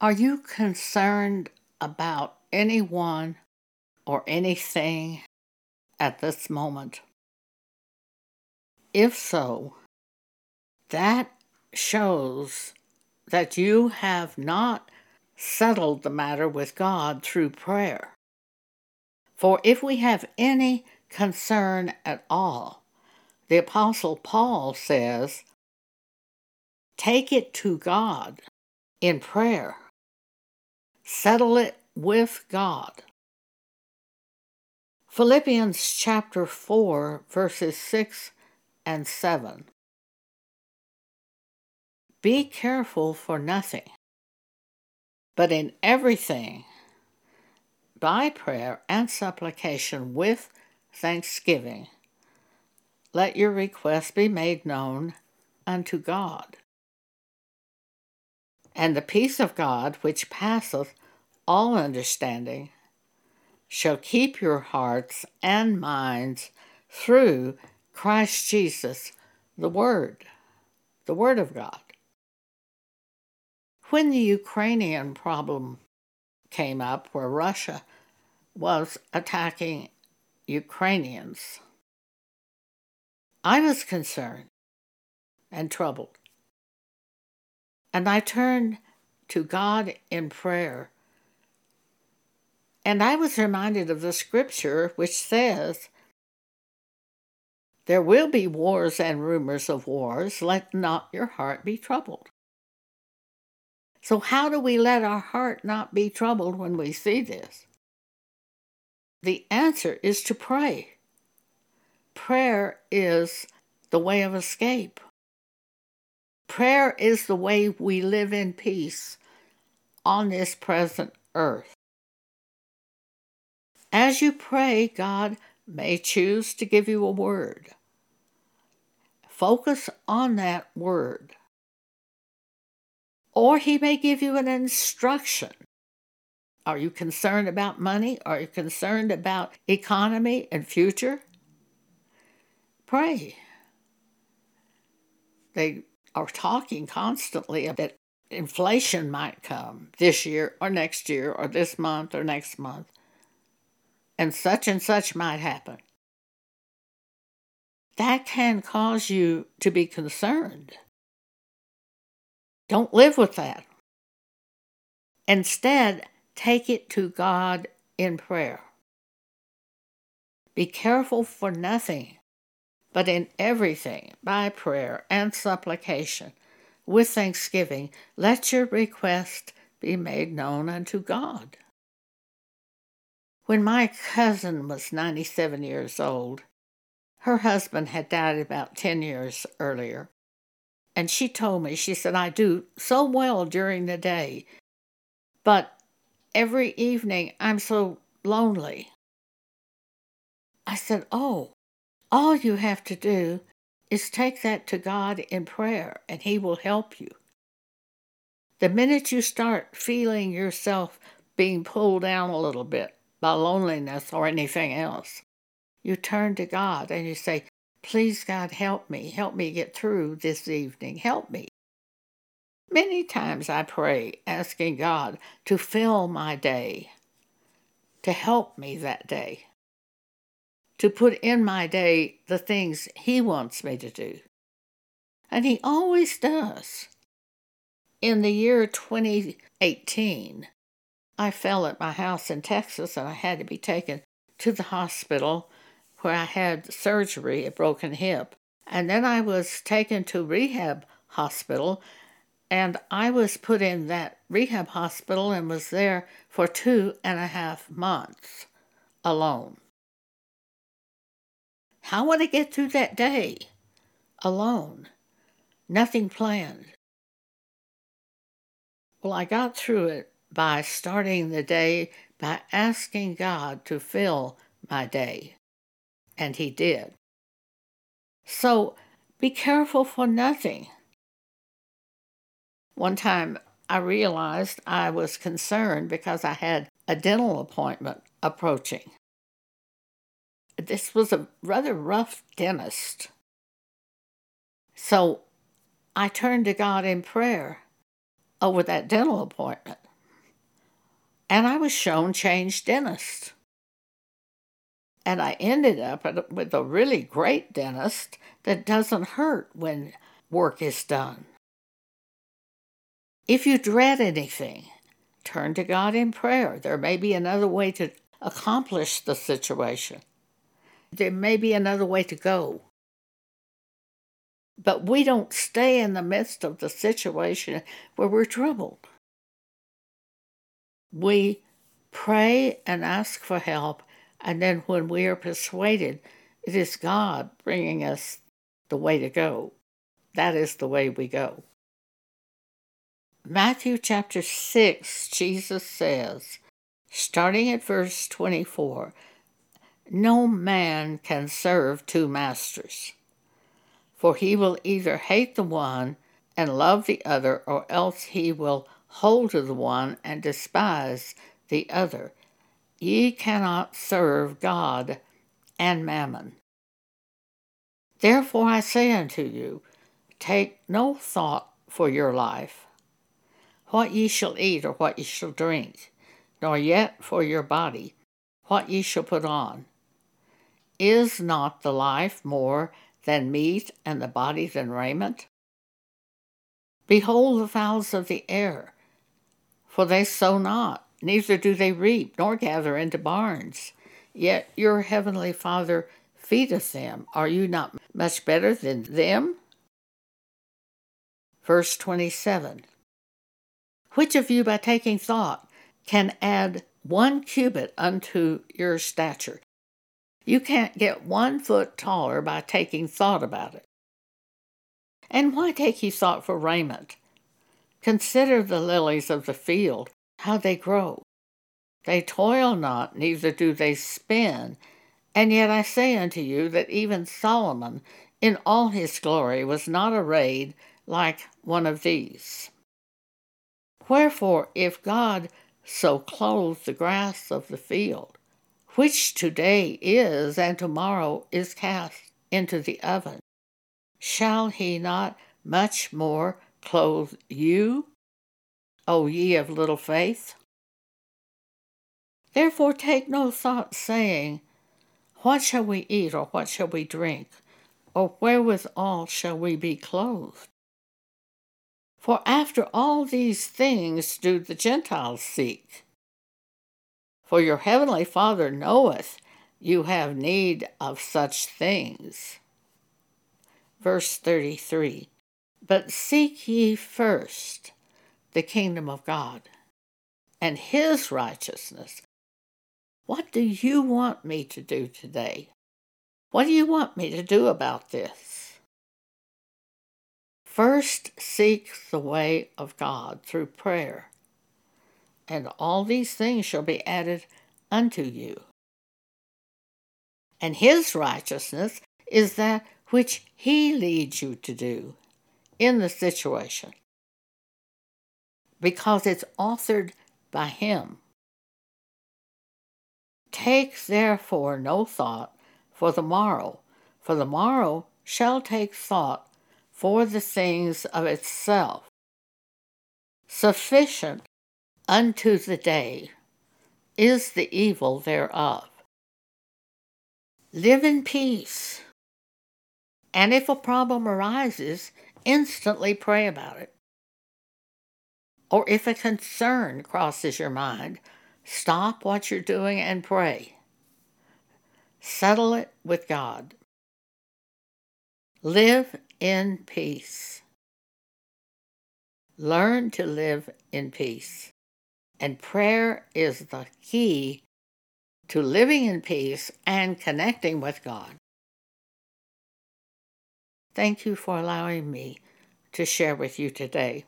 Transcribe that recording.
Are you concerned about anyone or anything at this moment? If so, that shows that you have not settled the matter with God through prayer. For if we have any concern at all, the Apostle Paul says, take it to God in prayer, settle it with God. Philippians chapter 4, verses 6 and 7. Be careful for nothing, but in everything, by prayer and supplication with thanksgiving, let your requests be made known unto God. And the peace of God, which passeth all understanding, shall keep your hearts and minds through Christ Jesus, the Word, the Word of God. When the Ukrainian problem came up, where Russia was attacking Ukrainians, I was concerned and troubled. And I turned to God in prayer. And I was reminded of the scripture which says, There will be wars and rumors of wars. Let not your heart be troubled. So, how do we let our heart not be troubled when we see this? The answer is to pray. Prayer is the way of escape. Prayer is the way we live in peace on this present earth. As you pray, God may choose to give you a word. Focus on that word or he may give you an instruction. Are you concerned about money? Are you concerned about economy and future? Pray. They are talking constantly that inflation might come this year or next year or this month or next month, and such and such might happen. That can cause you to be concerned. Don't live with that. Instead, take it to God in prayer. Be careful for nothing, but in everything, by prayer and supplication, with thanksgiving, let your request be made known unto God. When my cousin was 97 years old, her husband had died about 10 years earlier. And she told me, she said, I do so well during the day, but every evening I'm so lonely. I said, Oh, all you have to do is take that to God in prayer, and He will help you. The minute you start feeling yourself being pulled down a little bit by loneliness or anything else, you turn to God and you say, Please, God, help me. Help me get through this evening. Help me. Many times I pray, asking God to fill my day, to help me that day, to put in my day the things He wants me to do. And He always does. In the year 2018, I fell at my house in Texas and I had to be taken to the hospital where I had surgery, a broken hip. And then I was taken to rehab hospital and I was put in that rehab hospital and was there for two and a half months alone. How would I get through that day? Alone. Nothing planned. Well, I got through it by starting the day by asking God to fill my day and he did. So be careful for nothing. One time I realized I was concerned because I had a dental appointment approaching. This was a rather rough dentist. So I turned to God in prayer over that dental appointment. And I was shown change dentist. And I ended up with a really great dentist that doesn't hurt when work is done. If you dread anything, turn to God in prayer. There may be another way to accomplish the situation. There may be another way to go. But we don't stay in the midst of the situation where we're troubled. We pray and ask for help, and then when we are persuaded it is God bringing us the way to go, that is the way we go. Matthew chapter 6, Jesus says, starting at verse 24, No man can serve two masters, for he will either hate the one and love the other, or else he will hold to the one and despise the other. Ye cannot serve God and mammon. Therefore I say unto you, take no thought for your life what ye shall eat or what ye shall drink, nor yet for your body, what ye shall put on. Is not the life more than meat, and the body than raiment? Behold the fowls of the air, for they sow not, neither do they reap, nor gather into barns, yet your heavenly Father feedeth them. Are you not much better than them? Verse 27 which of you, by taking thought, can add one cubit unto your stature? You can't get one foot taller by taking thought about it. And why take ye thought for raiment? Consider the lilies of the field, how they grow. They toil not, neither do they spin. And yet I say unto you that even Solomon, in all his glory, was not arrayed like one of these. Wherefore, if God so clothe the grass of the field, which today is and tomorrow is cast into the oven, shall he not much more clothe you, O ye of little faith? Therefore take no thought, saying, What shall we eat, or what shall we drink, or wherewithal shall we be clothed? For after all these things do the Gentiles seek. For your heavenly Father knoweth you have need of such things. Verse 33 But seek ye first the kingdom of God and his righteousness. What do you want me to do today? What do you want me to do about this? First, seek the way of God through prayer, and all these things shall be added unto you. And his righteousness is that which he leads you to do in the situation, because it's authored by him. Take therefore no thought for the morrow, for the morrow shall take thought for the things of itself. Sufficient unto the day is the evil thereof. Live in peace. And if a problem arises, instantly pray about it. Or if a concern crosses your mind, stop what you're doing and pray. Settle it with God. Live in peace. Learn to live in peace. And prayer is the key to living in peace and connecting with God. Thank you for allowing me to share with you today.